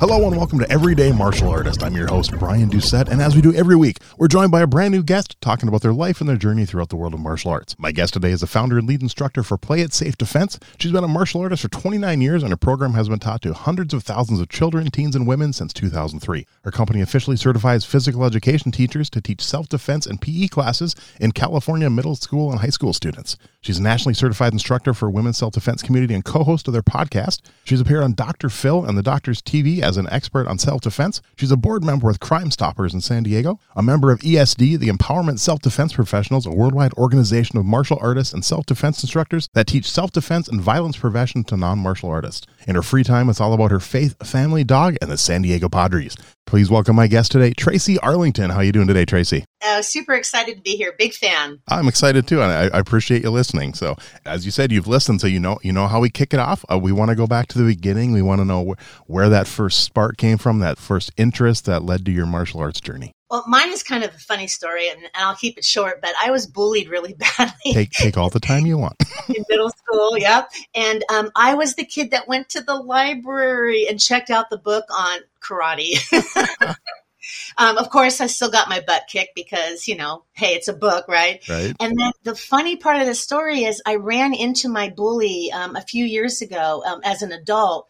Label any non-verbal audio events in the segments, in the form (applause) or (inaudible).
Hello and welcome to Everyday Martial Artist. I'm your host, Brian Doucette, and as we do every week, we're joined by a brand new guest talking about their life and their journey throughout the world of martial arts. My guest today is the founder and lead instructor for Play It Safe Defense. She's been a martial artist for 29 years, and her program has been taught to hundreds of thousands of children, teens, and women since 2003. Her company officially certifies physical education teachers to teach self defense and PE classes in California middle school and high school students. She's a nationally certified instructor for women's self defense community and co host of their podcast. She's appeared on Dr. Phil and the Doctor's TV as an expert on self defense. She's a board member with Crime Stoppers in San Diego, a member of ESD, the Empowerment Self Defense Professionals, a worldwide organization of martial artists and self defense instructors that teach self defense and violence prevention to non martial artists. In her free time, it's all about her faith, family, dog, and the San Diego Padres. Please welcome my guest today, Tracie Arlington. How are you doing today, Tracie? Uh, super excited to be here. Big fan. I'm excited too, and I, I, appreciate you listening. So, as you said, you've listened, so you know you know how we kick it off. Uh, we want to go back to the beginning. We want to know wh- where that first spark came from, that first interest that led to your martial arts journey. Well, mine is kind of a funny story, and, and I'll keep it short. But I was bullied really (laughs) badly. Take take all the time you want. (laughs) in middle school, yep. And um, I was the kid that went to the library and checked out the book on karate. (laughs) Um, of course, I still got my butt kicked because, you know, hey, it's a book, right? Right. And then the funny part of the story is I ran into my bully um, a few years ago um, as an adult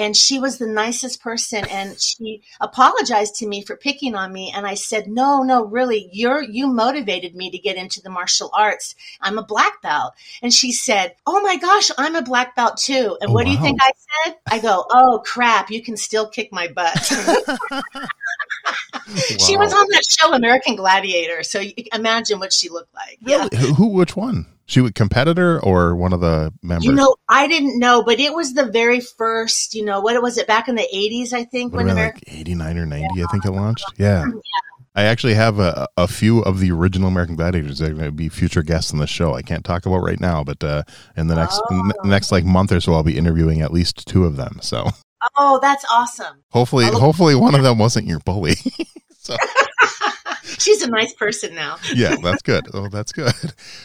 and she was the nicest person and she apologized to me for picking on me and i said no no really you're you motivated me to get into the martial arts. I'm a black belt. And she said oh my gosh i'm a black belt too. And Oh, what do you think i said? I go oh crap you can still kick my butt. (laughs) (laughs) She was on that show american gladiator so you imagine what she looked like. Yeah. Really? Who, who? Which one? She was competitor or one of the members? You know, I didn't know, but it was the very first, you know, what was it back in the 80s, I think, What when about, like 89 or 90, I think it launched. Yeah. I actually have a, a few of the original American Gladiators that are going to be future guests on the show. I can't talk about right now, but uh, in the next Oh. n- next like month or so, I'll be interviewing at least two of them. So Oh, that's awesome. hopefully, hopefully one of them wasn't your bully. (laughs) so (laughs) She's a nice person now. (laughs) yeah, that's good. Oh, that's good.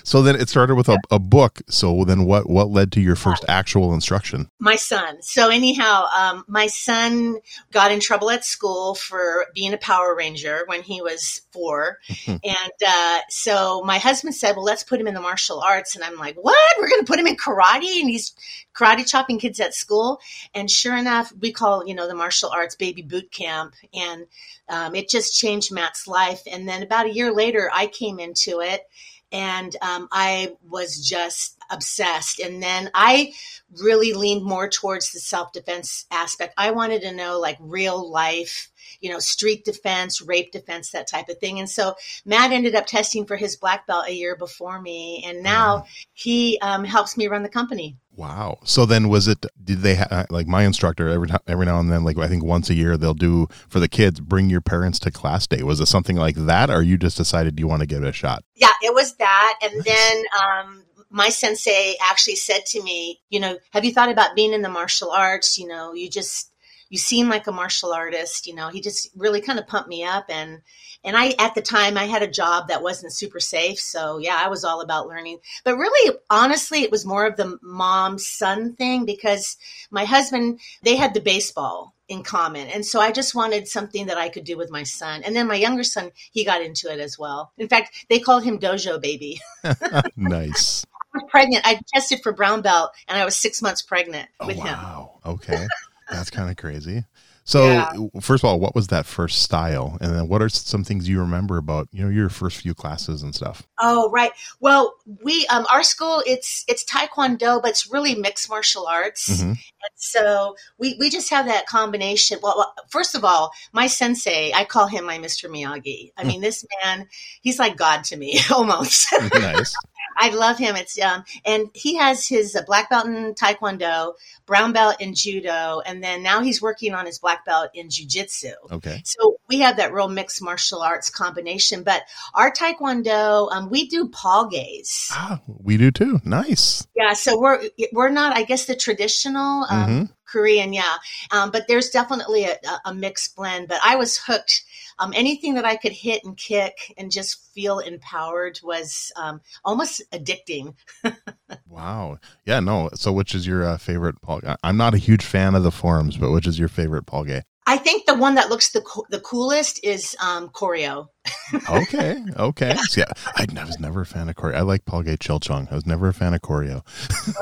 So then it started with a, a book. So then what what led to your first actual instruction? My son. So, anyhow, um, my son got in trouble at school for being a Power Ranger when he was four. (laughs) and uh, so my husband said, Well, let's put him in the martial arts. And I'm like, What? We're going to put him in karate? And he's karate chopping kids at school. And sure enough, we call, you know, the martial arts baby boot camp. And um, it just changed Matt's life. And then about a year later, I came into it and um, I was just obsessed. And then I really leaned more towards the self defense aspect. I wanted to know like real life, you know, street defense, rape defense, that type of thing. And so Matt ended up testing for his black belt a year before me. And now Wow. he um, helps me run the company. Wow. So then was it did they ha- like my instructor every time every now and then like I think once a year they'll do for the kids bring your parents to class day. Was it something like that or you just decided you want to give it a shot? Yeah, it was that. And Nice. then um, my sensei actually said to me, you know, have you thought about being in the martial arts? You know, you just you seem like a martial artist. You know, he just really kind of pumped me up and and I at the time I had a job that wasn't super safe, so yeah, I was all about learning. But really, honestly, it was more of the mom son thing because my husband they had the baseball in common. And so I just wanted something that I could do with my son. And then my younger son, he got into it as well. In fact, they called him Dojo Baby. (laughs) nice. Was pregnant. I tested for brown belt and I was six months pregnant Oh, with him. wow. Okay. (laughs) That's kind of crazy. So, Yeah. first of all, what was that first style, and then what are some things you remember about you know your first few classes and stuff? Oh, right. Well, we um our school it's it's taekwondo, but it's really mixed martial arts. Mhm. And so we we just have that combination. Well, well, first of all, my sensei, I call him my Mr. Miyagi. I mean, this man, he's like God to me (laughs) almost. (laughs) nice. I love him. It's um, and he has his uh, black belt in taekwondo, brown belt in judo, and then now he's working on his black belt in jujitsu. Okay. So we have that real mixed martial arts combination. But our taekwondo, um, we do palgwes. Ah, we do too. Nice. Yeah, so we're we're not, I guess, the traditional um, Mhm. Korean, yeah. Um, but there's definitely a- a mixed blend. But I was hooked. Um, anything that I could hit and kick and just feel empowered was um, almost addicting. (laughs) Wow. Yeah. No. So, which is your uh, favorite Palgwe? I'm not a huge fan of the forums, but which is your favorite Palgwe? I think the one that looks the co- the coolest is um, Koryo. Okay. (laughs) Okay. So, yeah. I, I was never a fan of Koryo. I like Palgwe Chil Jang. I was never a fan of Koryo.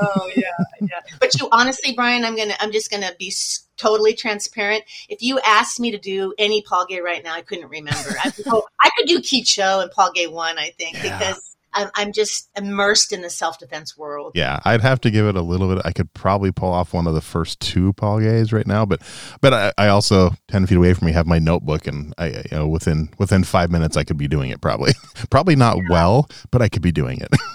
Oh yeah, yeah. But you honestly, Brian, I'm gonna, I'm just gonna be s- totally transparent. If you asked me to do any Palgwe right now, I couldn't remember. I (laughs) could, I could do Kicho and Palgwe one, I think, Yeah. because I'm, I'm just immersed in the self defense world. Yeah, I'd have to give it a little bit. I could probably pull off one of the first two Palgwes right now, but but I, I also ten feet away from me have my notebook, and I you know within within five minutes I could be doing it probably (laughs) probably not well, but I could be doing it. (laughs)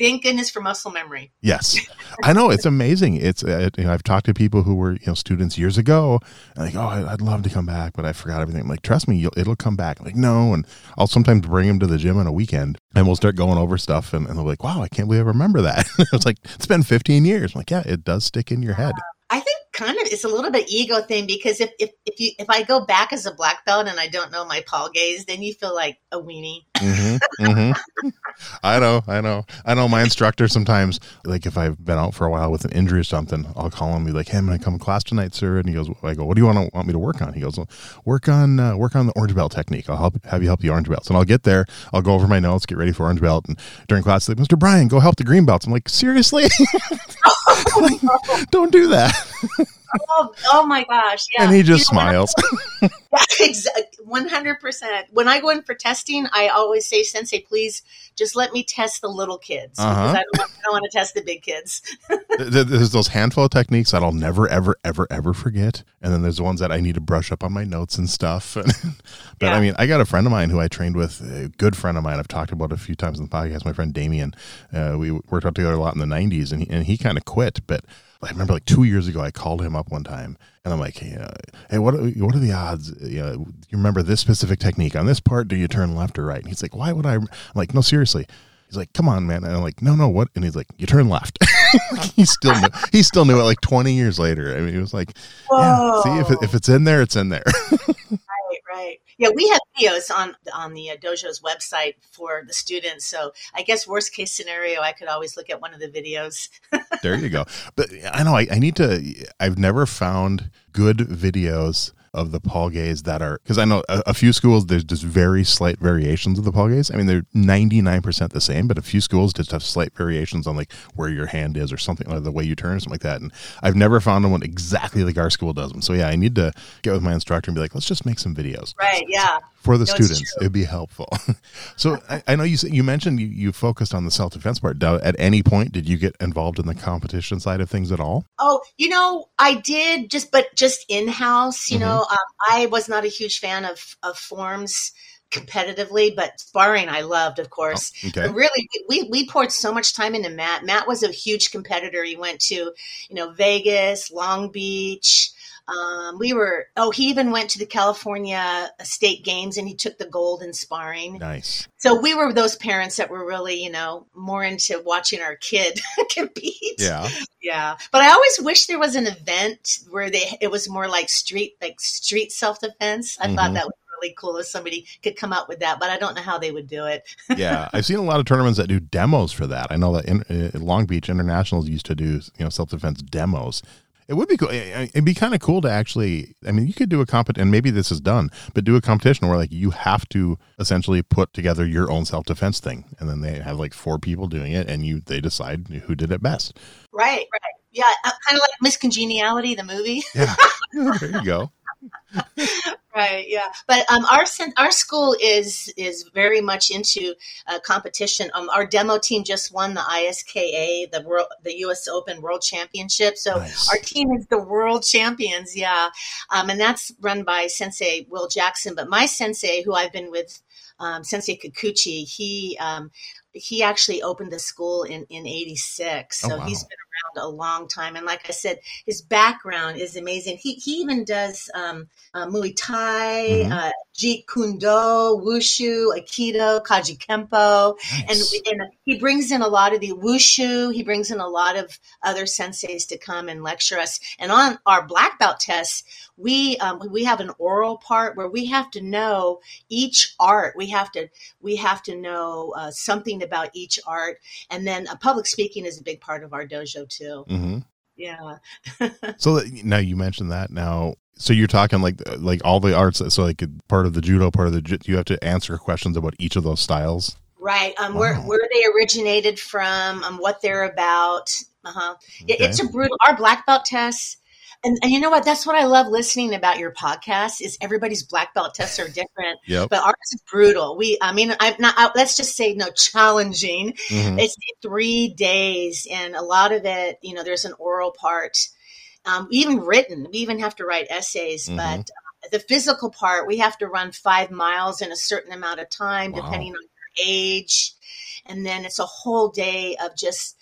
Thank goodness for muscle memory. yes, I know it's amazing. It's uh, you know I've talked to people who were you know students years ago, and like oh I'd love to come back, but I forgot everything. I'm like trust me, you'll, it'll come back. I'm like no, and I'll sometimes bring them to the gym on a weekend, and we'll start going over stuff, and, and they're like wow I can't believe I remember that. (laughs) it's like it's been 15 years. I'm like yeah, it does stick in your head. I think kind of it's a little bit ego thing because if if if you if I go back as a black belt and I don't know my Palgwes, then you feel like a weenie. Hmm hmm I know, I know, I know. My instructor sometimes, like if I've been out for a while with an injury or something, I'll call him and be like, "Hey, I'm going to come to class tonight, sir." And he goes, "I go, what do you want to want me to work on?" He goes, well, "Work on uh, work on the orange belt technique. I'll help have you help the orange belts." And I'll get there, I'll go over my notes, get ready for orange belt, and during class, like, "Mr. Brian, go help the green belts." I'm like, "Seriously? (laughs) Like, (laughs) don't do that." (laughs) Oh, oh my gosh! Yeah, and he just You know, smiles. (laughs) One hundred percent. When I go in for testing, I always say, "Sensei, please just let me test the little kids Uh-huh. because I don't, want, I don't want to test the big kids." (laughs) Th- th- there's those handful of techniques that I'll never, ever, ever, ever forget, and then there's the ones that I need to brush up on my notes and stuff. (laughs) but I mean, I got a friend of mine who I trained with, a good friend of mine. I've talked about a few times in the podcast. My friend Damien, uh, we worked out together a lot in the '90s, and he, and he kind of quit. But I remember like two years ago, I called him up one time, and I'm like, "Hey, uh, what are, what are the odds? You, know, you remember this specific technique on this part? Do you turn left or right?" And he's like, "Why would I?" I'm like, "No, seriously." He's like, "Come on, man!" And I'm like, "No, no, what?" And he's like, "You turn left." (laughs) he still knew. He still knew it. Like 20 years later, I mean, he was like, "Yeah, see if it, if it's in there, it's in there." (laughs) Right. Yeah, we have videos on on the uh, dojo's website for the students. So I guess worst case scenario, I could always look at one of the videos. (laughs) there you go. But I know I, I need to. I've never found good videos of the Palgwes that are because I know a, a few schools there's just very slight variations of the Palgwes. I mean they're 99 percent the same, but a few schools just have slight variations on like where your hand is or something or the way you turn or something like that. And I've never found one exactly like our school does them. So yeah, I need to get with my instructor and be like, let's just make some videos Right. Yeah. For the No, students. It'd be helpful. (laughs) so I, I know you said- you mentioned you, you focused on the self defense part. At any point, did you get involved in the competition side of things at all? Oh, you know, I did just, but just in house. You Mhm. know, um, I was not a huge fan of of forms competitively, but sparring I loved, of course. Okay. Really, we we poured so much time into Matt. Matt was a huge competitor. He went to, you know, Vegas, Long Beach. Um, we were. Oh, he even went to the California State Games and he took the gold in sparring. Nice. So we were those parents that were really, you know, more into watching our kid (laughs) compete. Yeah. Yeah, but I always wish there was an event where they it was more like street like street self defense. I Mhm. thought that was really cool if somebody could come up with that, but I don't know how they would do it. (laughs) Yeah. I've seen a lot of tournaments that do demos for that. I know that in, uh, Long Beach Internationals used to do, you know, self defense demos. It would be cool. It'd be kind of cool to actually. I mean, you could do a compet, and maybe this is done, but do a competition where like you have to essentially put together your own self defense thing, and then they have like four people doing it, and you they decide who did it best. Right, right. Yeah, uh, kind of like Miss Congeniality, the movie. Yeah, (laughs) there you go. (laughs) right yeah. But um our our school is is very much into uh, competition. Um our demo team just won the ISKA the world the US Open World Championship. So nice. our team is the world champions yeah. Um and that's run by sensei Will Jackson. But my sensei who I've been with um, Sensei Kikuchi, he um, he actually opened the school in in 86 so oh, wow. he's been around a long time. And like i said his background is amazing. He, he even does um, uh, muay thai mm-hmm. uh, jeet kune do wushu aikido kajukenbo. Nice. and, and he brings in a lot of the wushu. He brings in a lot of other senseis to come and lecture us. And on our black belt tests we um, we have an oral part where we have to know each art. We have to we have to know uh, something about each art. And then uh, public speaking is a big part of our dojo too mm-hmm. yeah (laughs) so now you mentioned that now so you're talking like like all the arts so like part of the judo part of the you have to answer questions about each of those styles right um wow. where where they originated from um what they're about uh-huh okay. it's a brutal our black belt tests and, and you know what? That's what I love listening about your podcast is everybody's black belt tests are different, yep. but ours is brutal. We, I mean, I'm not, I, let's just say no challenging. Mm-hmm. It's three days and a lot of it, you know, there's an oral part, um, even written, we even have to write essays, mm-hmm. but uh, the physical part, we have to run five miles in a certain amount of time, wow. depending on your age. And then it's a whole day of just,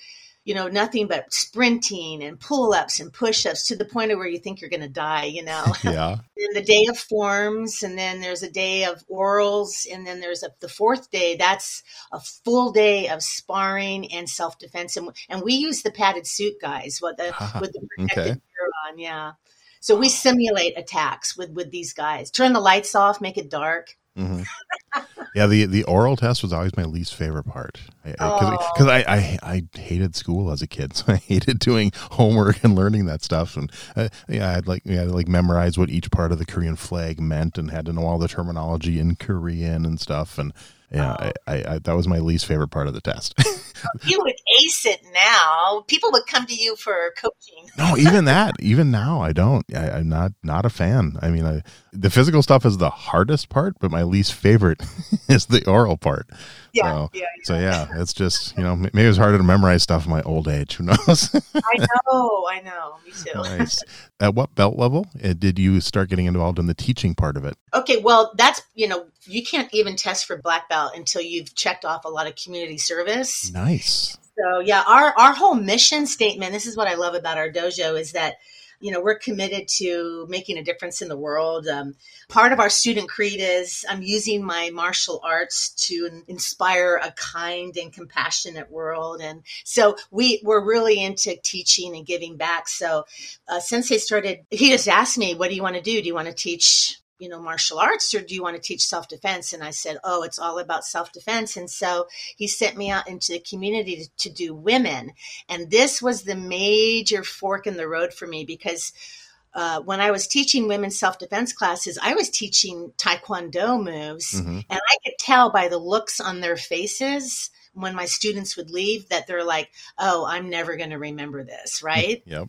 you know, nothing but sprinting and pull ups and push ups to the point of where you think you're going to die, you know. (laughs) Yeah. (laughs) and the day of forms, and then there's a day of orals, and then there's a, the fourth day. That's a full day of sparring and self defense, and and we use the padded suit guys with the (laughs) with the protective okay. gear on, yeah. So we simulate attacks with with these guys. Turn the lights off, make it dark. Mm-hmm. Yeah, the the oral test was always my least favorite part because oh. I, I, I hated school as a kid, (laughs) so I hated doing homework and learning that stuff. And uh, yeah, I'd like yeah, like memorize what each part of the Korean flag meant and had to know all the terminology in Korean and stuff. And yeah, oh. I, I, I, that was my least favorite part of the test. (laughs) you would ace it now. People would come to you for coaching. no, even that, even now, I don't. I, am not not a fan. I mean, I, the physical stuff is the hardest part, but my least favorite (laughs) is the oral part. Yeah, so, yeah, yeah. So yeah, it's just you know maybe it's harder to memorize stuff in my old age. Who knows? I (laughs) know, I know. Me too. nice. At what belt level uh, did you start getting involved in the teaching part of it? Okay, well, that's you know you can't even test for black belt until you've checked off a lot of community service. Nice. So yeah, our our whole mission statement. This is what I love about our dojo is that you know we're committed to making a difference in the world um, part of our student creed is i'm using my martial arts to inspire a kind and compassionate world and so we we're really into teaching and giving back so uh, sensei started he just asked me what do you want to do do you want to teach you know, martial arts or do you want to teach self defense? And I said, oh, it's all about self defense. And so he sent me out into the community to, to, do women. And this was the major fork in the road for me because uh, when I was teaching women self defense classes, I was teaching Taekwondo moves. Mm-hmm. And I could tell by the looks on their faces when my students would leave that they're like, oh, I'm never going to remember this, right? yep.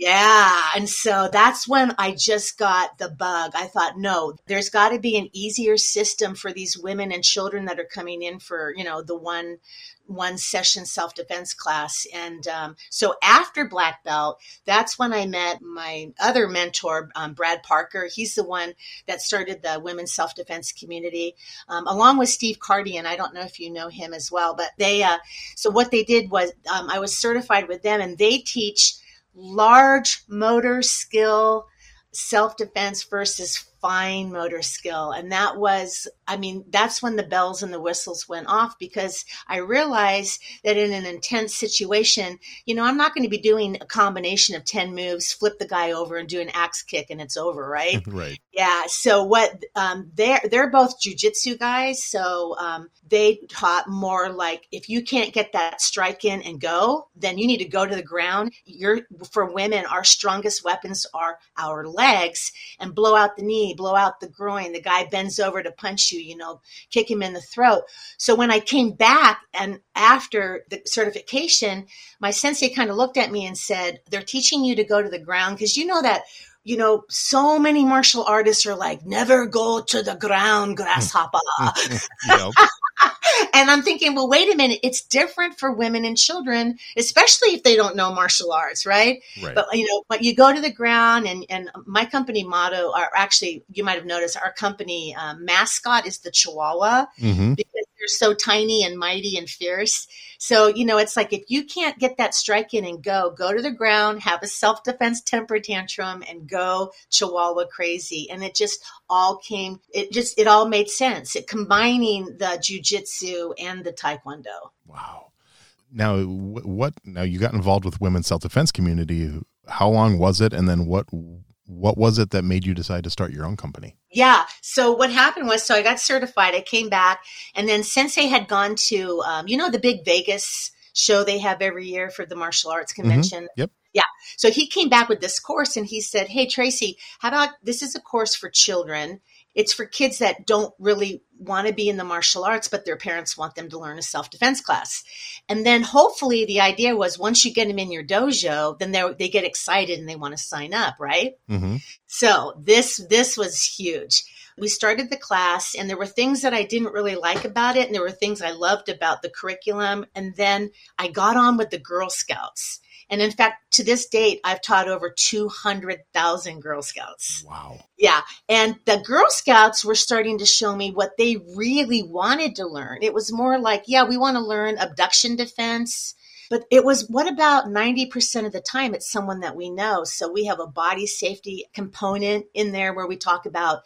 Yeah. And so that's when I just got the bug. I thought, no, there's got to be an easier system for these women and children that are coming in for, you know, the one one session self defense class. And um, so after black belt, that's when I met my other mentor, um, Brad Parker. He's the one that started the women's self defense community, um, along with Steve Cardy. And I don't know if you know him as well, but they. Uh, so what they did was um, I was certified with them, and they teach large motor skill self defense versus fine motor skill. And that was, I mean, that's when the bells and the whistles went off because I realized that in an intense situation, you know, I'm not going to be doing a combination of 10 moves, flip the guy over and do an axe kick and it's over, right? (laughs) right. Yeah. So what, um, they're, they're both jujitsu guys. So, um, they taught more like if you can't get that strike in and go, then you need to go to the ground. You're, for women, our strongest weapons are our legs and blow out the knee blow out the groin. The guy bends over to punch you, you know, kick him in the throat. So when I came back and after the certification, my sensei kind of looked at me and said, They're teaching you to go to the ground because you know that you know, so many martial artists are like, never go to the ground, hmm. grasshopper. (laughs) (laughs) and I'm thinking, well, wait a minute. It's different for women and children, especially if they don't know martial arts, right? right. But, you know, but you go to the ground and, and my company motto, or actually, you might have noticed our company um, mascot is the Chihuahua mm-hmm. because they're so tiny and mighty and fierce. So, you know, it's like if you can't get that strike in and go, go to the ground, have a self defense temper tantrum and go chihuahua crazy. And it just all came, it just, it all made sense. It combining the jujitsu and the taekwondo. Wow. Now, what, now you got involved with women's self defense community. How long was it? And then what, what was it that made you decide to start your own company? Yeah. So what happened was, so I got certified. I came back, and then Sensei had gone to, um, you know, the big Vegas show they have every year for the martial arts mm-hmm. convention. Mm-hmm. Yep. Yeah. So he came back with this course, and he said, "Hey Tracie, how about this is a course for children." It's for kids that don't really want to be in the martial arts, but their parents want them to learn a self defense class. And then hopefully the idea was once you get them in your dojo, then they they get excited and they want to sign up, right? Mm-hmm. So this this was huge. We started the class, and there were things that I didn't really like about it, and there were things I loved about the curriculum. And then I got on with the Girl Scouts and in fact, to this date, I've taught over 200,000 Girl Scouts. Wow. Yeah. And the Girl Scouts were starting to show me what they really wanted to learn. It was more like, yeah, we want to learn abduction defense. But it was what about 90% of the time it's someone that we know. So we have a body safety component in there where we talk about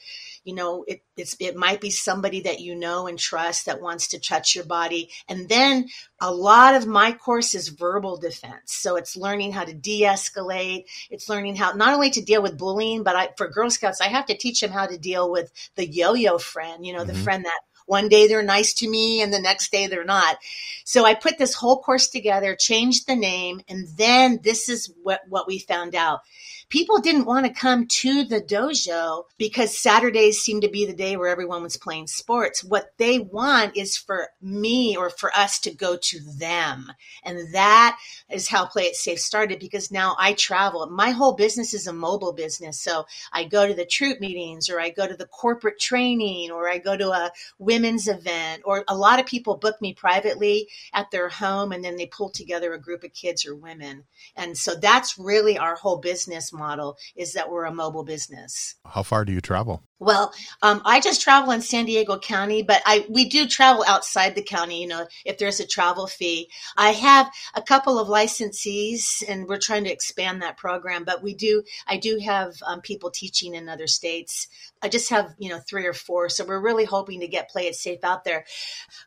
you know it, it's it might be somebody that you know and trust that wants to touch your body and then a lot of my course is verbal defense so it's learning how to de-escalate it's learning how not only to deal with bullying but I, for girl scouts i have to teach them how to deal with the yo-yo friend you know mm-hmm. the friend that one day they're nice to me and the next day they're not. So I put this whole course together, changed the name, and then this is what, what we found out people didn't want to come to the dojo because Saturdays seemed to be the day where everyone was playing sports. What they want is for me or for us to go to them. And that is how Play It Safe started because now I travel. My whole business is a mobile business. So I go to the troop meetings or I go to the corporate training or I go to a women's event or a lot of people book me privately at their home and then they pull together a group of kids or women. And so that's really our whole business model is that we're a mobile business. How far do you travel? Well, um, I just travel in San Diego County, but I we do travel outside the county. You know, if there's a travel fee, I have a couple of licensees, and we're trying to expand that program. But we do, I do have um, people teaching in other states. I just have you know three or four, so we're really hoping to get Play It Safe out there,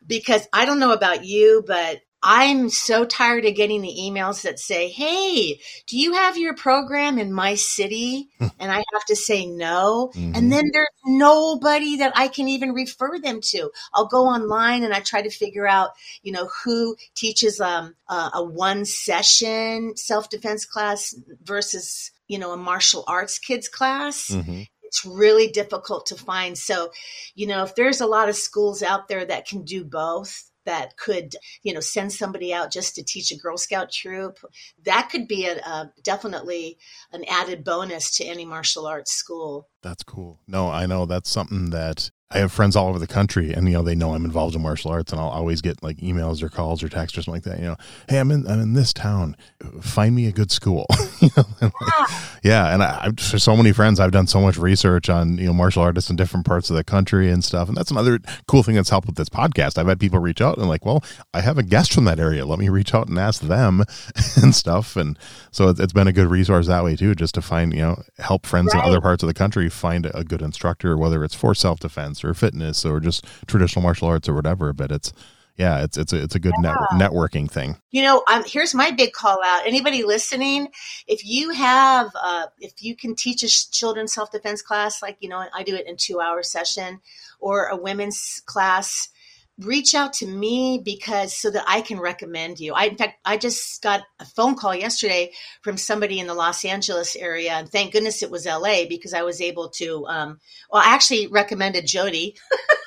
because I don't know about you, but I'm so tired of getting the emails that say, Hey, do you have your program in my city? Hmm. and I have to say no. Mm-hmm. And then there's nobody that I can even refer them to. I'll go online and I try to figure out, you know, who teaches um, uh, a one session self defense class versus, you know, a martial arts kids class. Mm-hmm it's really difficult to find. So, you know, if there's a lot of schools out there that can do both, that could, you know, send somebody out just to teach a Girl Scout troop. That could be a, a, definitely an added bonus to any martial arts school. That's cool. No, I know that's something that I have friends all over the country, and you know they know I'm involved in martial arts, and I'll always get like emails or calls or texts or something like that. You know, hey, I'm in I'm in this town. Find me a good school. (laughs) you know, and like, yeah, and I, for so many friends, I've done so much research on you know martial artists in different parts of the country and stuff, and that's another cool thing that's helped with this podcast. I've had people reach out and like, well, I have a guest from that area. Let me reach out and ask them (laughs) and stuff, and so it's, it's been a good resource that way too, just to find you know help friends right. in other parts of the country find a good instructor, whether it's for self defense dance or fitness or just traditional martial arts or whatever. But it's yeah, it's it's a, it's a good yeah. net, networking thing. You know, um, here's my big call out. Anybody listening, if you have, uh, if you can teach a children's self defense class, like you know, I do it in two hour session, or a women's class, reach out to me because so that I can recommend you. I in fact I just got a phone call yesterday from somebody in the Los Angeles area and thank goodness it was LA because I was able to um well I actually recommended Jody.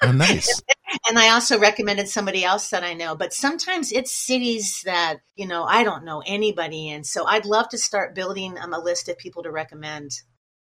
Oh nice. (laughs) and I also recommended somebody else that I know, but sometimes it's cities that, you know, I don't know anybody in. So I'd love to start building um, a list of people to recommend.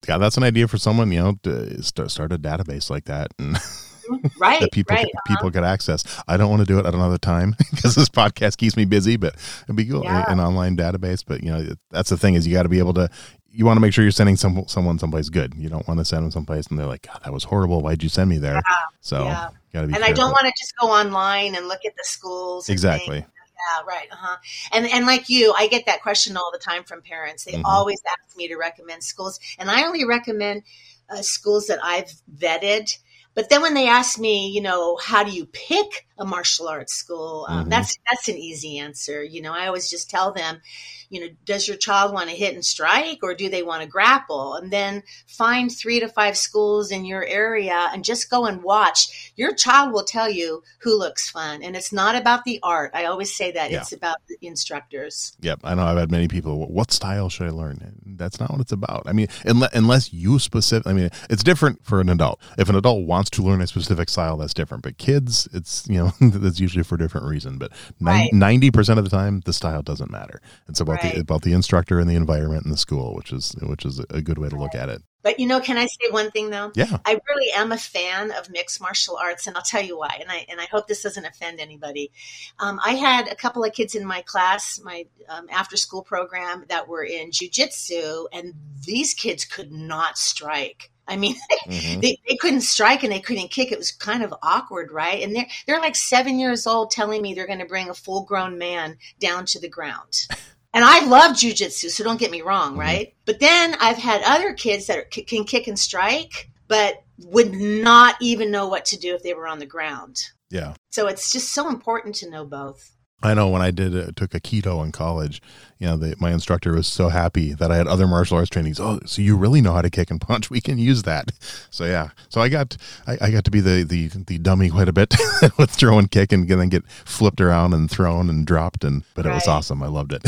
Yeah, that's an idea for someone, you know, to start, start a database like that and (laughs) (laughs) right that people right, could, uh-huh. people could access. I don't want to do it. I don't have the time (laughs) because this podcast keeps me busy, but it'd be cool yeah. an online database. But you know, that's the thing is you got to be able to. You want to make sure you're sending some someone someplace good. You don't want to send them someplace and they're like, God, that was horrible. Why'd you send me there? Yeah. So yeah. gotta be. And careful. I don't want to just go online and look at the schools. Exactly. Yeah, right. Uh-huh. And and like you, I get that question all the time from parents. They mm-hmm. always ask me to recommend schools, and I only recommend uh, schools that I've vetted. But then when they ask me, you know, how do you pick a martial arts school? Um, mm-hmm. That's that's an easy answer. You know, I always just tell them, you know, does your child want to hit and strike or do they want to grapple? And then find three to five schools in your area and just go and watch. Your child will tell you who looks fun. And it's not about the art. I always say that yeah. it's about the instructors. Yep. I know I've had many people, what style should I learn? That's not what it's about. I mean, unless you specific, I mean, it's different for an adult. If an adult wants to learn a specific style, that's different. But kids, it's, you know, (laughs) that's usually for a different reason. But right. 90% of the time, the style doesn't matter. It's about right. the about the instructor and the environment in the school, which is which is a good way to look at it. But you know, can I say one thing though? Yeah. I really am a fan of mixed martial arts, and I'll tell you why. And I and I hope this doesn't offend anybody. Um, I had a couple of kids in my class, my um, after school program, that were in jujitsu, and these kids could not strike. I mean, (laughs) mm-hmm. they, they couldn't strike and they couldn't kick. It was kind of awkward, right? And they're they're like seven years old, telling me they're going to bring a full grown man down to the ground. And I love jujitsu, so don't get me wrong, mm-hmm. right? But then I've had other kids that are, can kick and strike, but would not even know what to do if they were on the ground. Yeah. So it's just so important to know both. I know when I did uh, took Aikido in college, you know, the, my instructor was so happy that I had other martial arts trainings. Oh, so you really know how to kick and punch? We can use that. So yeah, so I got I, I got to be the the the dummy quite a bit (laughs) with throw and kick and then get flipped around and thrown and dropped and but right. it was awesome. I loved it.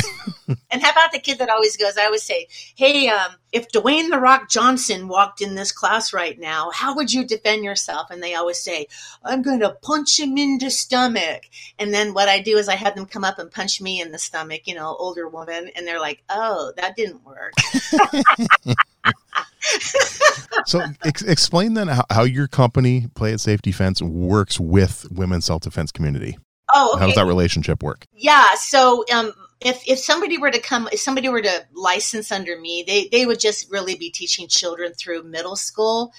(laughs) and how about the kid that always goes? I always say, hey, um, if Dwayne the Rock Johnson walked in this class right now, how would you defend yourself? And they always say, I'm going to punch him in the stomach. And then what I do is I have them come up and punch me in the stomach. You know, older woman woman and they're like, "Oh, that didn't work." (laughs) (laughs) so ex- explain then how, how, your company play it safe defense works with women's self-defense community oh okay. how does that relationship work yeah so um, if if somebody were to come if somebody were to license under me they they would just really be teaching children through middle school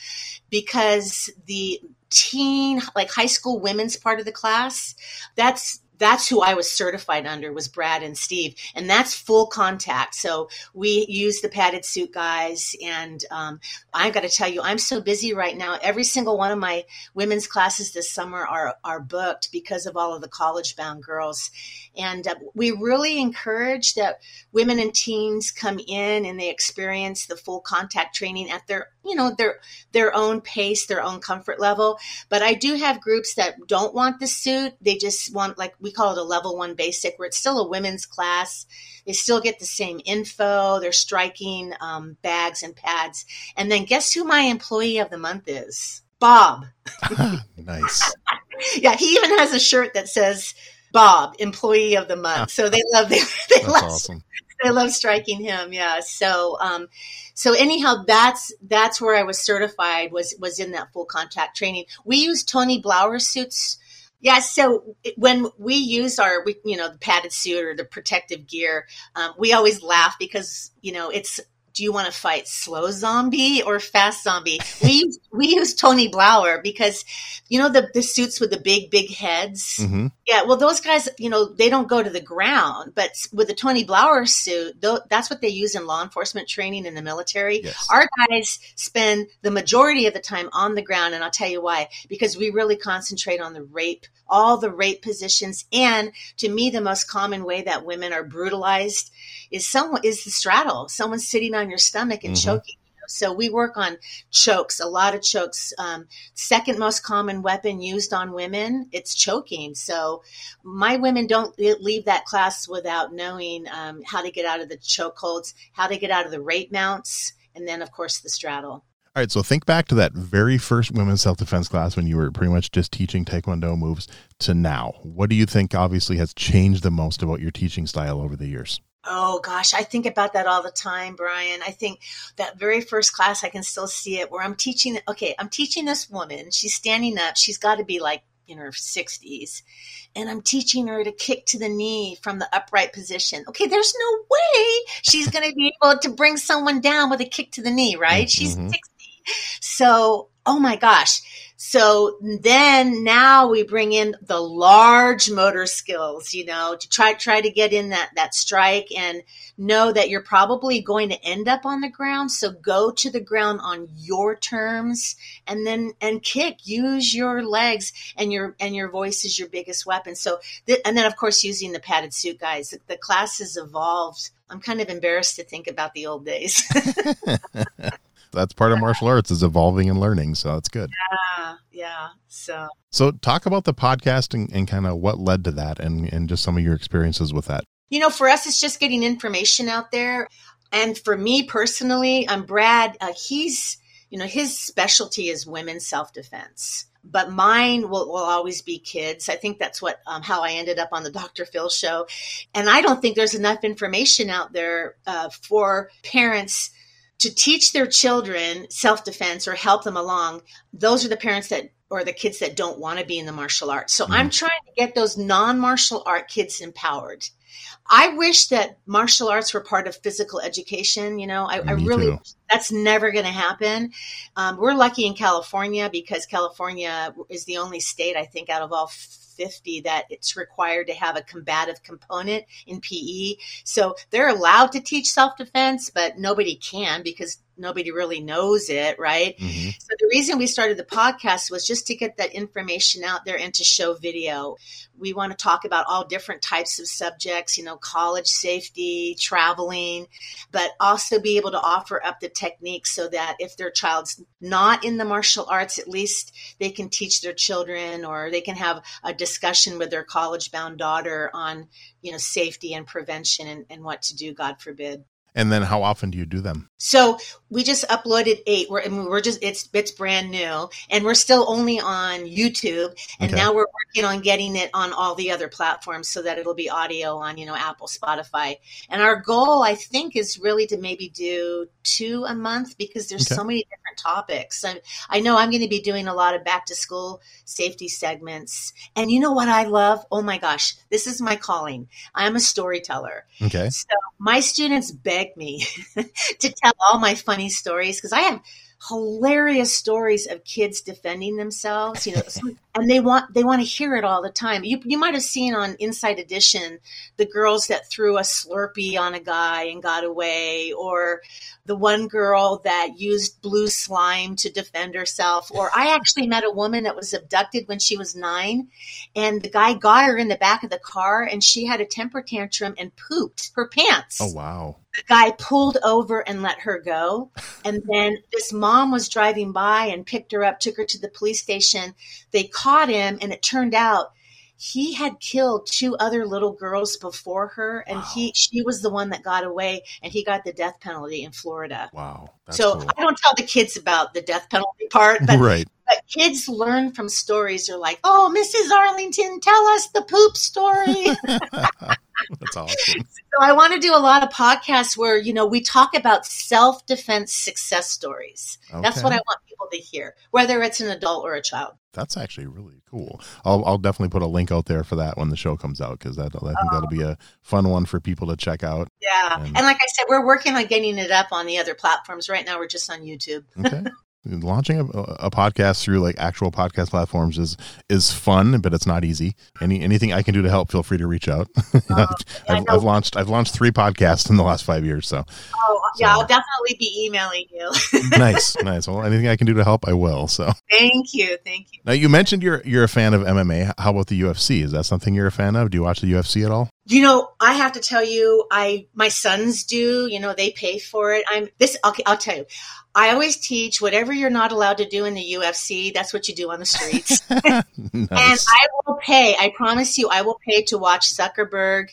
because the teen like high school women's part of the class that's that's who I was certified under was Brad and Steve, and that's full contact. So we use the padded suit guys, and um, I've got to tell you, I'm so busy right now. Every single one of my women's classes this summer are are booked because of all of the college bound girls, and uh, we really encourage that women and teens come in and they experience the full contact training at their you know their their own pace, their own comfort level. But I do have groups that don't want the suit; they just want like we call it a level one basic, where it's still a women's class. They still get the same info. They're striking um, bags and pads. And then guess who my employee of the month is? Bob. (laughs) nice. (laughs) yeah, he even has a shirt that says Bob, employee of the month. So they love they, (laughs) they That's love awesome. they love striking him. Yeah. So um so anyhow that's that's where I was certified was was in that full contact training. We use Tony Blauer suits yeah, so when we use our, we, you know, the padded suit or the protective gear, um, we always laugh because you know it's do you want to fight slow zombie or fast zombie? We (laughs) use, we use Tony Blauer because you know the the suits with the big big heads. Mm-hmm. Yeah, well those guys, you know, they don't go to the ground, but with the Tony Blauer suit, that's what they use in law enforcement training in the military. Yes. Our guys spend the majority of the time on the ground, and I'll tell you why. Because we really concentrate on the rape, all the rape positions, and to me, the most common way that women are brutalized is someone is the straddle. Someone sitting on your stomach and mm-hmm. choking. So we work on chokes, a lot of chokes. Um, second most common weapon used on women, it's choking. So my women don't leave that class without knowing um, how to get out of the choke holds, how to get out of the rape mounts, and then of course the straddle. All right, so think back to that very first women's self defense class when you were pretty much just teaching Taekwondo moves to now. What do you think obviously has changed the most about your teaching style over the years? Oh gosh, I think about that all the time, Brian. I think that very first class, I can still see it where I'm teaching. Okay, I'm teaching this woman. She's standing up. She's got to be like in her 60s. And I'm teaching her to kick to the knee from the upright position. Okay, there's no way she's going to be able to bring someone down with a kick to the knee, right? Mm-hmm. She's 60. So, oh my gosh. So then now we bring in the large motor skills, you know, to try try to get in that that strike and know that you're probably going to end up on the ground. So go to the ground on your terms and then and kick. Use your legs and your and your voice is your biggest weapon. So th- and then of course using the padded suit guys. The, the class has evolved. I'm kind of embarrassed to think about the old days. (laughs) (laughs) that's part of martial arts is evolving and learning so that's good. Yeah yeah so. So talk about the podcast and, and kind of what led to that and and just some of your experiences with that. You know for us it's just getting information out there. And for me personally i'm brad uh, he's you know his specialty is women's self-defense. But mine will, will always be kids. I think that's what um, how I ended up on the Dr. Phil show, and I don't think there's enough information out there uh, for parents to teach their children self defense or help them along, those are the parents that or the kids that don't want to be in the martial arts. So mm. I'm trying to get those non martial art kids empowered. I wish that martial arts were part of physical education. You know, I, I really, that's never going to happen. Um, we're lucky in California because California is the only state, I think, out of all 50 that it's required to have a combative component in PE. So they're allowed to teach self defense, but nobody can because nobody really knows it, right? Mm-hmm. So the reason we started the podcast was just to get that information out there and to show video. We want to talk about all different types of subjects, you know, college safety, traveling, but also be able to offer up the techniques so that if their child's not in the martial arts, at least they can teach their children or they can have a discussion with their college bound daughter on, you know, safety and prevention and, and what to do, God forbid. And then how often do you do them? So we just uploaded eight. We're, I mean, we're just it's it's brand new, and we're still only on YouTube. And okay. now we're working on getting it on all the other platforms so that it'll be audio on you know Apple, Spotify. And our goal, I think, is really to maybe do two a month because there's okay. so many different topics. And I know I'm going to be doing a lot of back to school safety segments. And you know what I love? Oh my gosh, this is my calling. I'm a storyteller. Okay. So my students beg me (laughs) to tell all my funny stories because I have hilarious stories of kids defending themselves you know and they want they want to hear it all the time you, you might have seen on inside edition the girls that threw a slurpee on a guy and got away or the one girl that used blue slime to defend herself. Or I actually met a woman that was abducted when she was nine, and the guy got her in the back of the car, and she had a temper tantrum and pooped her pants. Oh, wow. The guy pulled over and let her go. And then this mom was driving by and picked her up, took her to the police station. They caught him, and it turned out he had killed two other little girls before her and wow. he she was the one that got away and he got the death penalty in Florida. Wow. so cool. I don't tell the kids about the death penalty part, but, right. but kids learn from stories. They're like, "Oh, Mrs. Arlington, tell us the poop story." (laughs) (laughs) That's awesome. So I want to do a lot of podcasts where, you know, we talk about self-defense success stories. Okay. That's what I want people to hear, whether it's an adult or a child. That's actually really cool. I'll, I'll definitely put a link out there for that when the show comes out because I think oh. that'll be a oh. fun one for people to check out. Yeah, and, and like I said, we're working on getting it up on the other platforms. Right now, we're just on YouTube. okay, (laughs) launching a, a, podcast through like actual podcast platforms is is fun but it's not easy. Any anything i can do to help feel free to reach out. (laughs) Oh, I've, I've, launched i've launched three podcasts in the last five years so. Oh yeah so. i'll definitely be emailing you. (laughs) Nice nice. Well anything i can do to help i will so. Thank you thank you. Now you mentioned you're you're a fan of mma how about the ufc is that something you're a fan of? Do you watch the ufc at all you know, I have to tell you, I my sons do. You know, they pay for it. I'm this. Okay, I'll tell you. I always teach whatever you're not allowed to do in the UFC. That's what you do on the streets, (laughs) (laughs) nice. and I will pay. I promise you, I will pay to watch Zuckerberg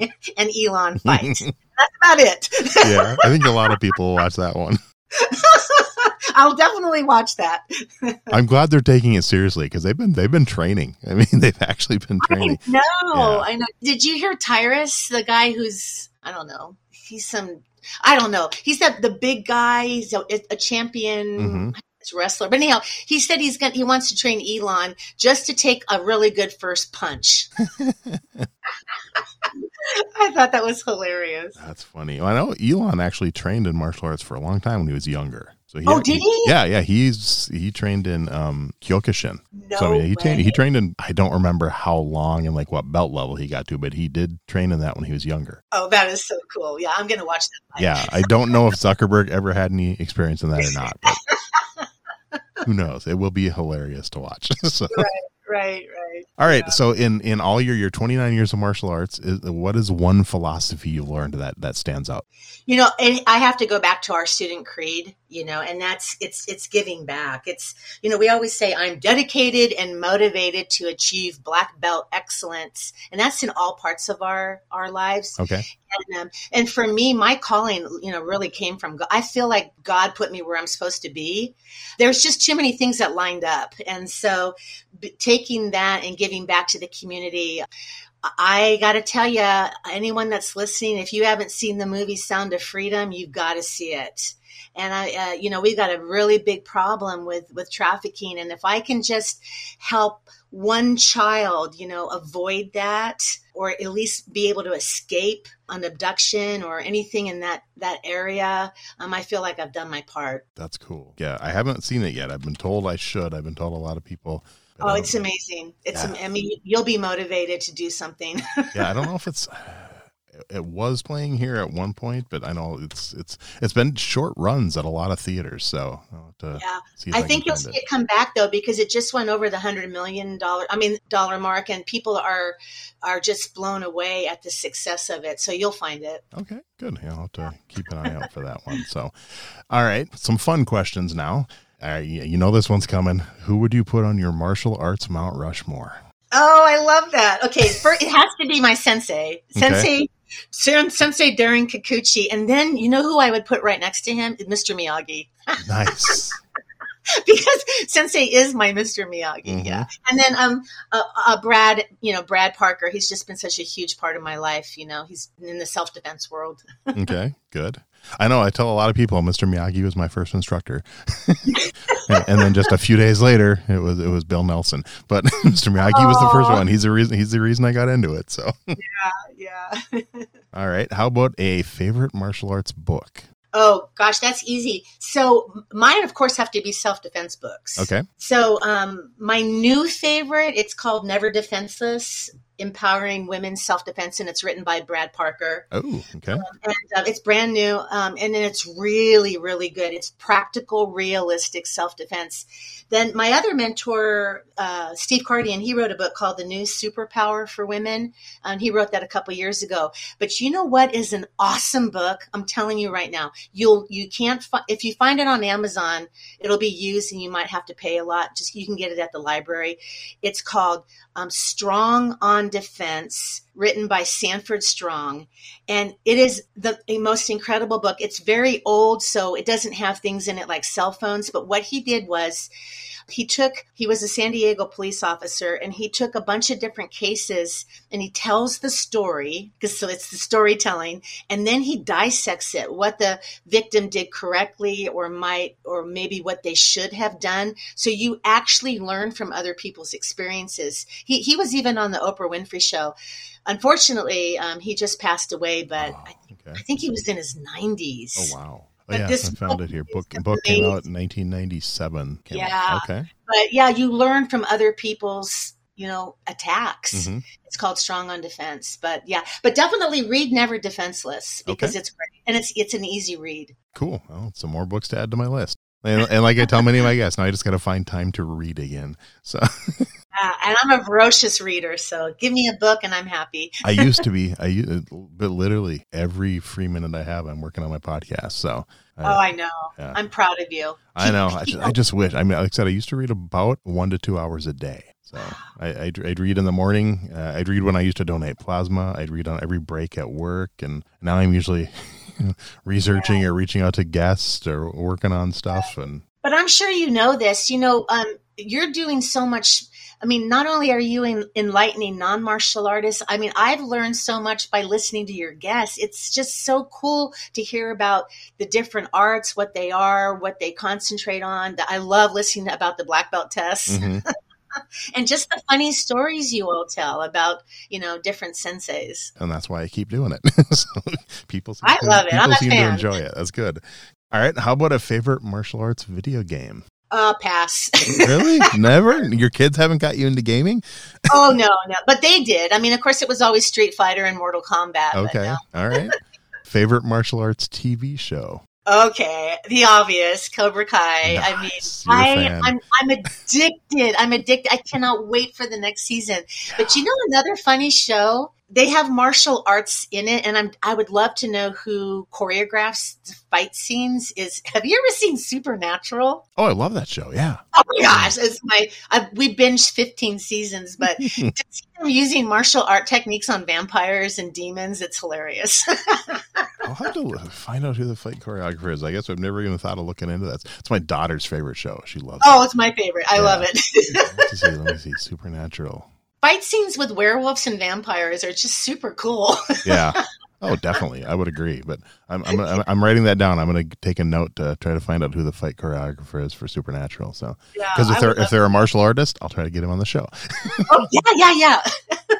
(laughs) and Elon fight. That's about it. yeah, I think a lot of people watch that one. I'll definitely watch that. (laughs) I'm glad they're taking it seriously because they've been they've been training. I mean, (laughs) they've actually been training. No, yeah. I know. Did you hear Tyrus, the guy who's I don't know, he's some I don't know. He's that the big guy. He's a, a champion. Mm-hmm wrestler. But anyhow, he said he's going he wants to train Elon just to take a really good first punch. (laughs) I thought that was hilarious. That's funny. Well, I know Elon actually trained in martial arts for a long time when he was younger. So he, oh, did he? Yeah, yeah. He's he trained in um, Kyokushin. No so I mean, he trained he trained in I don't remember how long and like what belt level he got to, but he did train in that when he was younger. Oh, that is so cool. Yeah, I'm gonna watch that. Yeah, I don't know if Zuckerberg ever had any experience in that or not. But (laughs) who knows? It will be hilarious to watch. (laughs) so. Right, right, right. All right. Yeah. So in in all your your 29 years of martial arts, is, what is one philosophy you've learned that that stands out? You know, I have to go back to our student creed. You know, and that's it's it's giving back. It's you know we always say I'm dedicated and motivated to achieve black belt excellence, and that's in all parts of our our lives. Okay. And, um, and for me, my calling, you know, really came from God. I feel like God put me where I'm supposed to be. There's just too many things that lined up, and so b- taking that and giving back to the community. I got to tell you, anyone that's listening, if you haven't seen the movie Sound of Freedom, you've got to see it. And I, uh, you know, we've got a really big problem with with trafficking, and if I can just help one child, you know, avoid that, or at least be able to escape an abduction or anything in that that area, um, I feel like I've done my part. That's cool. Yeah, I haven't seen it yet. I've been told I should. I've been told a lot of people Oh, it's amazing. It's, yeah. I mean, you'll be motivated to do something. (laughs) yeah. I don't know if it's, it was playing here at one point, but I know it's, it's, it's been short runs at a lot of theaters. So yeah, I, I, think you'll see it. it come back though, because it just went over the hundred million dollar, I mean, dollar mark and people are, are just blown away at the success of it. So you'll find it. Okay, good. Yeah, I'll have to keep an eye out for that one. So, all right, some fun questions now. Uh, you know this one's coming. Who would you put on your martial arts Mount Rushmore? Oh, I love that. Okay, first, it has to be my sensei, Sensei okay. Sensei Darin Kikuchi, and then you know who I would put right next to him, Mr. Miyagi. (laughs) nice. because Sensei is my Mr. Miyagi, mm-hmm. yeah. And then um, uh, uh, Brad, you know, Brad Parker. He's just been such a huge part of my life. You know, he's in the self defense world. (laughs) okay, good. I know. I tell a lot of people Mr. Miyagi was my first instructor, (laughs) and, and, then just a few days later, it was it was Bill Nelson. But (laughs) Mr. Miyagi was the first one. He's the reason. He's the reason I got into it. So (laughs) yeah, yeah. All right. How about a favorite martial arts book? Oh gosh, that's easy. So mine, of course, have to be self defense books. Okay. So um, my new favorite, it's called Never Defenseless Empowering Women's Self Defense, and it's written by Brad Parker. Oh, okay. Um, and uh, it's brand new, um, and it's really, really good. It's practical, realistic self defense. Then my other mentor, uh, Steve Kardian, he wrote a book called The New Superpower for Women, and he wrote that a couple years ago. But you know what is an awesome book? I'm telling you right now, you'll you can't fi- if you find it on Amazon, it'll be used, and you might have to pay a lot. Just you can get it at the library. It's called um, Strong on Defense, written by Sanford Strong. And it is the most incredible book. It's very old, so it doesn't have things in it like cell phones. But what he did was he took he was a San Diego police officer and he took a bunch of different cases and he tells the story because so it's the storytelling and then he dissects it what the victim did correctly or might or maybe what they should have done so you actually learn from other people's experiences. He he was even on the Oprah Winfrey show. Unfortunately um, he just passed away but oh, okay. I, I think he was in his 90s oh wow Oh, yeah, this I found it here. Book book came out in 1997. yeah. Out. Okay. But yeah, you learn from other people's you know attacks. Mm-hmm. It's called Strong on Defense. But yeah, but definitely read Never Defenseless because okay. it's great and it's it's an easy read. Cool. Well, some more books to add to my list. And, and like I tell many of my guests, now I just got to find time to read again. So. (laughs) Uh, and I'm a voracious reader, so give me a book and I'm happy. (laughs) I used to be. (laughs) I but literally every free minute I have, I'm working on my podcast. So. Uh, oh, I know. Yeah. I'm proud of you. I know. I (laughs) just, I just, wish. I mean, like I said, I used to read about one to two hours a day. So (sighs) I, I'd, I'd read in the morning. Uh, I'd read when I used to donate plasma. I'd read on every break at work, and now I'm usually researching yeah. or reaching out to guests or working on stuff and But I'm sure you know this. You know, um, you're doing so much. I mean, not only are you in, enlightening non martial artists, I mean, I've learned so much by listening to your guests. It's just so cool to hear about the different arts, what they are, what they concentrate on. I love listening about the black belt tests. Mm-hmm. (laughs) and just the funny stories you all tell about you know different senseis and that's why i keep doing it (laughs) so people i love it people I'm seem to enjoy it that's good all right how about a favorite martial arts video game uh pass (laughs) really never your kids haven't got you into gaming oh no no but they did i mean of course it was always street fighter and mortal kombat okay no. all right (laughs) favorite martial arts tv show Okay, the obvious Cobra Kai. Nice. I mean, I, I'm I'm addicted. I'm addicted. I cannot wait for the next season. (sighs) But you know another funny show they have martial arts in it, and I'm I would love to know who choreographs the fight scenes. Is have you ever seen Supernatural? Oh, I love that show. Yeah. Oh my gosh, it's my I, we binged 15 seasons, but to see them using martial art techniques on vampires and demons, it's hilarious. (laughs) I'll have to find out who the fight choreographer is. I guess I've never even thought of looking into that. It's my daughter's favorite show. She loves. Oh, it. it's my favorite. I yeah. love it. let, me see, let me (laughs) see. Supernatural fight scenes with werewolves and vampires are just super cool. (laughs) yeah. Oh, definitely. I would agree. But I'm I'm I'm writing that down. I'm going to take a note to try to find out who the fight choreographer is for Supernatural. So, because yeah, if they're if they're a martial artist, I'll try to get him on the show. oh yeah, yeah, yeah.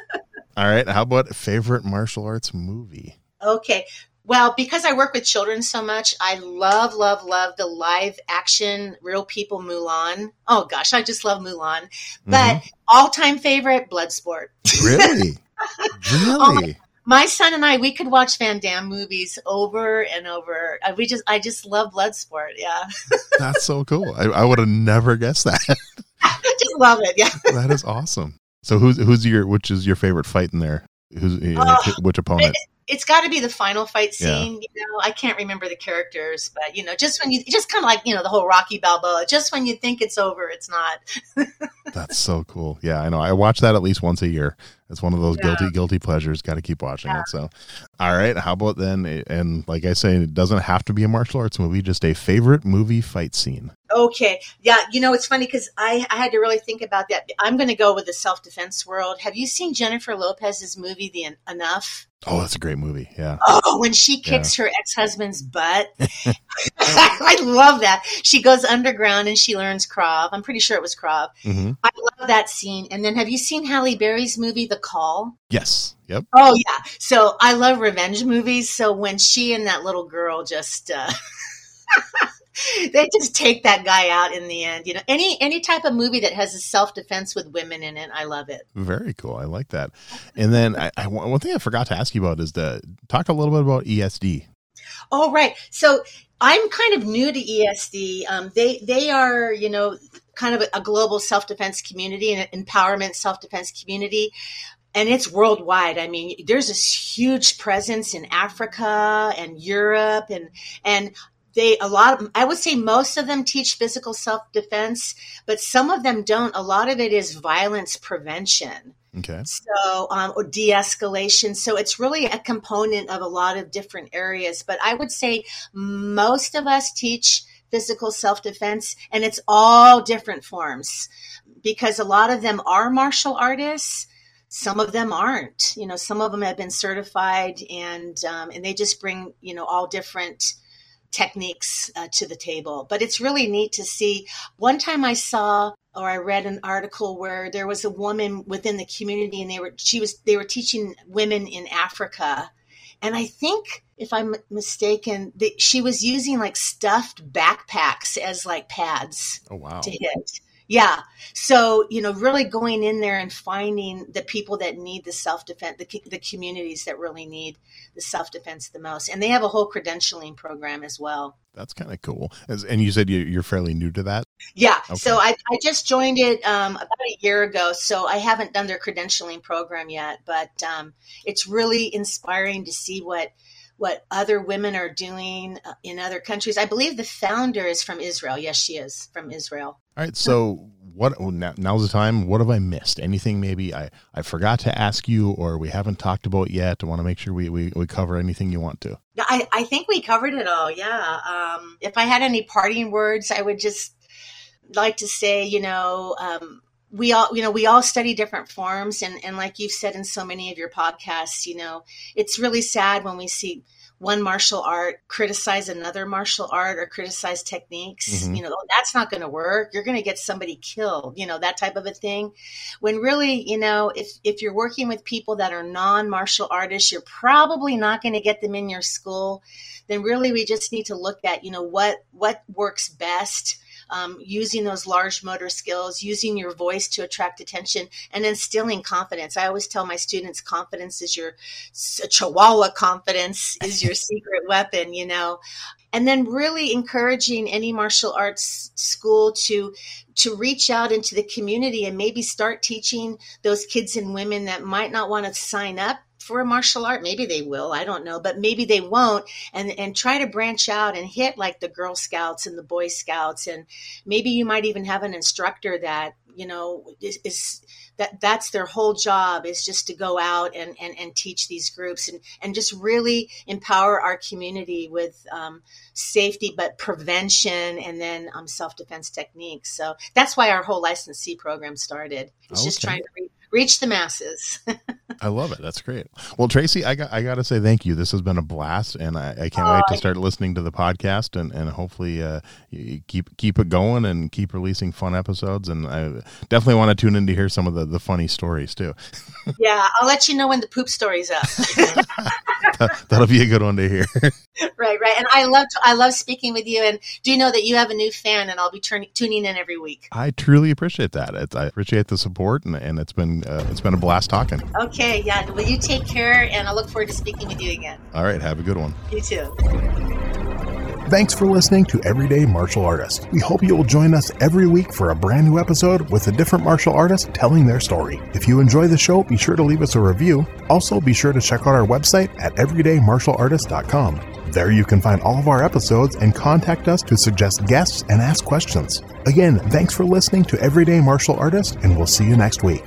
(laughs) All right. How about favorite martial arts movie? Okay. Well, because I work with children so much, I love, love, love the live action real people Mulan. Oh gosh, I just love Mulan. But mm-hmm. all time favorite, Bloodsport. (laughs) Really? Oh, really? oh, my son and I, we could watch Van Damme movies over and over. Uh, we just, I just love Bloodsport. Yeah. (laughs) That's so cool. I, I would have never guessed that. (laughs) just love it. Yeah. that is awesome. So who's who's your which is your favorite fight in there? Who's uh, which opponent? It's got to be the final fight scene. Yeah. You know, I can't remember the characters, but you know, just when you just kind of like you know the whole Rocky Balboa. Just when you think it's over, it's not. (laughs) That's so cool. Yeah, I know. I watch that at least once a year. It's one of those yeah. guilty guilty pleasures. Got to keep watching yeah. it. So, all right. How about then? And like I say, it doesn't have to be a martial arts movie. Just a favorite movie fight scene. Okay. Yeah. You know, it's funny because I, I had to really think about that. I'm going to go with the self defense world. Have you seen Jennifer Lopez's movie, The Enough? Oh, that's a great movie. Yeah. Oh, when she kicks yeah. her ex husband's (laughs) butt. (laughs) I love that. She goes underground and she learns Krav. I'm pretty sure it was Krav. Mm-hmm. I love that scene. And then have you seen Halle Berry's movie, The Call? Yes. Yep. Oh, yeah. So I love revenge movies. So when she and that little girl just. Uh, (laughs) (laughs) they just take that guy out in the end. You know, any any type of movie that has a self defense with women in it, I love it. Very cool. I like that. And then I, I, one thing I forgot to ask you about is to talk a little bit about ESD. Oh, right. So I'm kind of new to ESD. Um, they they are you know kind of a, a global self defense community and empowerment self defense community and it's worldwide. I mean, there's this huge presence in Africa and Europe and and they a lot of i would say most of them teach physical self-defense but some of them don't. A lot of it is violence prevention. Okay. So um, or de-escalation. So it's really a component of a lot of different areas. But i would say most of us teach physical self-defense and it's all different forms because a lot of them are martial artists. Some of them aren't. You know some of them have been certified and um, and they just bring you know all different techniques uh, to the table. But it's really neat to see. One time I saw or I read an article where there was a woman within the community and they were she was they were teaching women in Africa. And I think if I'm mistaken, that she was using like stuffed backpacks as like pads oh, wow. to hit. Yeah. So, you know, really going in there and finding the people that need the self defense, the, the communities that really need the self defense the most. And they have a whole credentialing program as well. That's kind of cool. As, and you said you, are fairly new to that? Yeah. Okay. So I, I just joined it um, about a year ago. So I haven't done their credentialing program yet, but um, it's really inspiring to see what what other women are doing uh, in other countries. I believe the founder is from Israel. Yes, she is from Israel. All right. So what oh, now, now's the time. What have I missed? Anything maybe I, I forgot to ask you or we haven't talked about yet? I want to make sure we, we, we cover anything you want to. I, I think we covered it all. Yeah. Um, if I had any parting words, I would just like to say, you know, um, we all you know we all study different forms and and like you've said in so many of your podcasts you know it's really sad when we see one martial art criticize another martial art or criticize techniques mm-hmm. you know that's not going to work. You're going to get somebody killed you know that type of a thing. When really you know if if you're working with people that are non-martial artists you're probably not going to get them in your school. Then really we just need to look at you know what what works best um, using those large motor skills, using your voice to attract attention, and instilling confidence. I always tell my students confidence is your chihuahua confidence is your (laughs) secret weapon, you know. And then really encouraging any martial arts school to to reach out into the community and maybe start teaching those kids and women that might not want to sign up for a martial art. Maybe they will, I don't know, but maybe they won't. And and try to branch out and hit like the Girl Scouts and the Boy Scouts, and maybe you might even have an instructor that you know is, is that that's their whole job is just to go out and, and, and teach these groups and, and just really empower our community with um, safety but prevention and then um, self-defense techniques so that's why our whole licensee program started it's okay. just trying to re- reach the masses. (laughs) I love it. That's great. Well, Tracie, I got I got to say thank you. This has been a blast, and I, I can't oh, wait to start listening to the podcast and and hopefully uh, keep keep it going and keep releasing fun episodes. And I definitely want to tune in to hear some of the the funny stories too. (laughs) yeah, I'll let you know when the poop story's up. (laughs) that, will be a good one to hear. right, right. And I love I love speaking with you. And do you know that you have a new fan, and I'll be turning tuning in every week. I truly appreciate that. It's, I appreciate the support, and, and it's been uh, it's been a blast talking. Okay, yeah. Well, you take care, and I look forward to speaking with you again. All right, have a good one. You too. Thanks for listening to Everyday Martial Artist. We hope you will join us every week for a brand new episode with a different martial artist telling their story. If you enjoy the show, be sure to leave us a review. Also, be sure to check out our website at everydaymartialartist.com. There you can find all of our episodes and contact us to suggest guests and ask questions. Again, thanks for listening to Everyday Martial Artist, and we'll see you next week.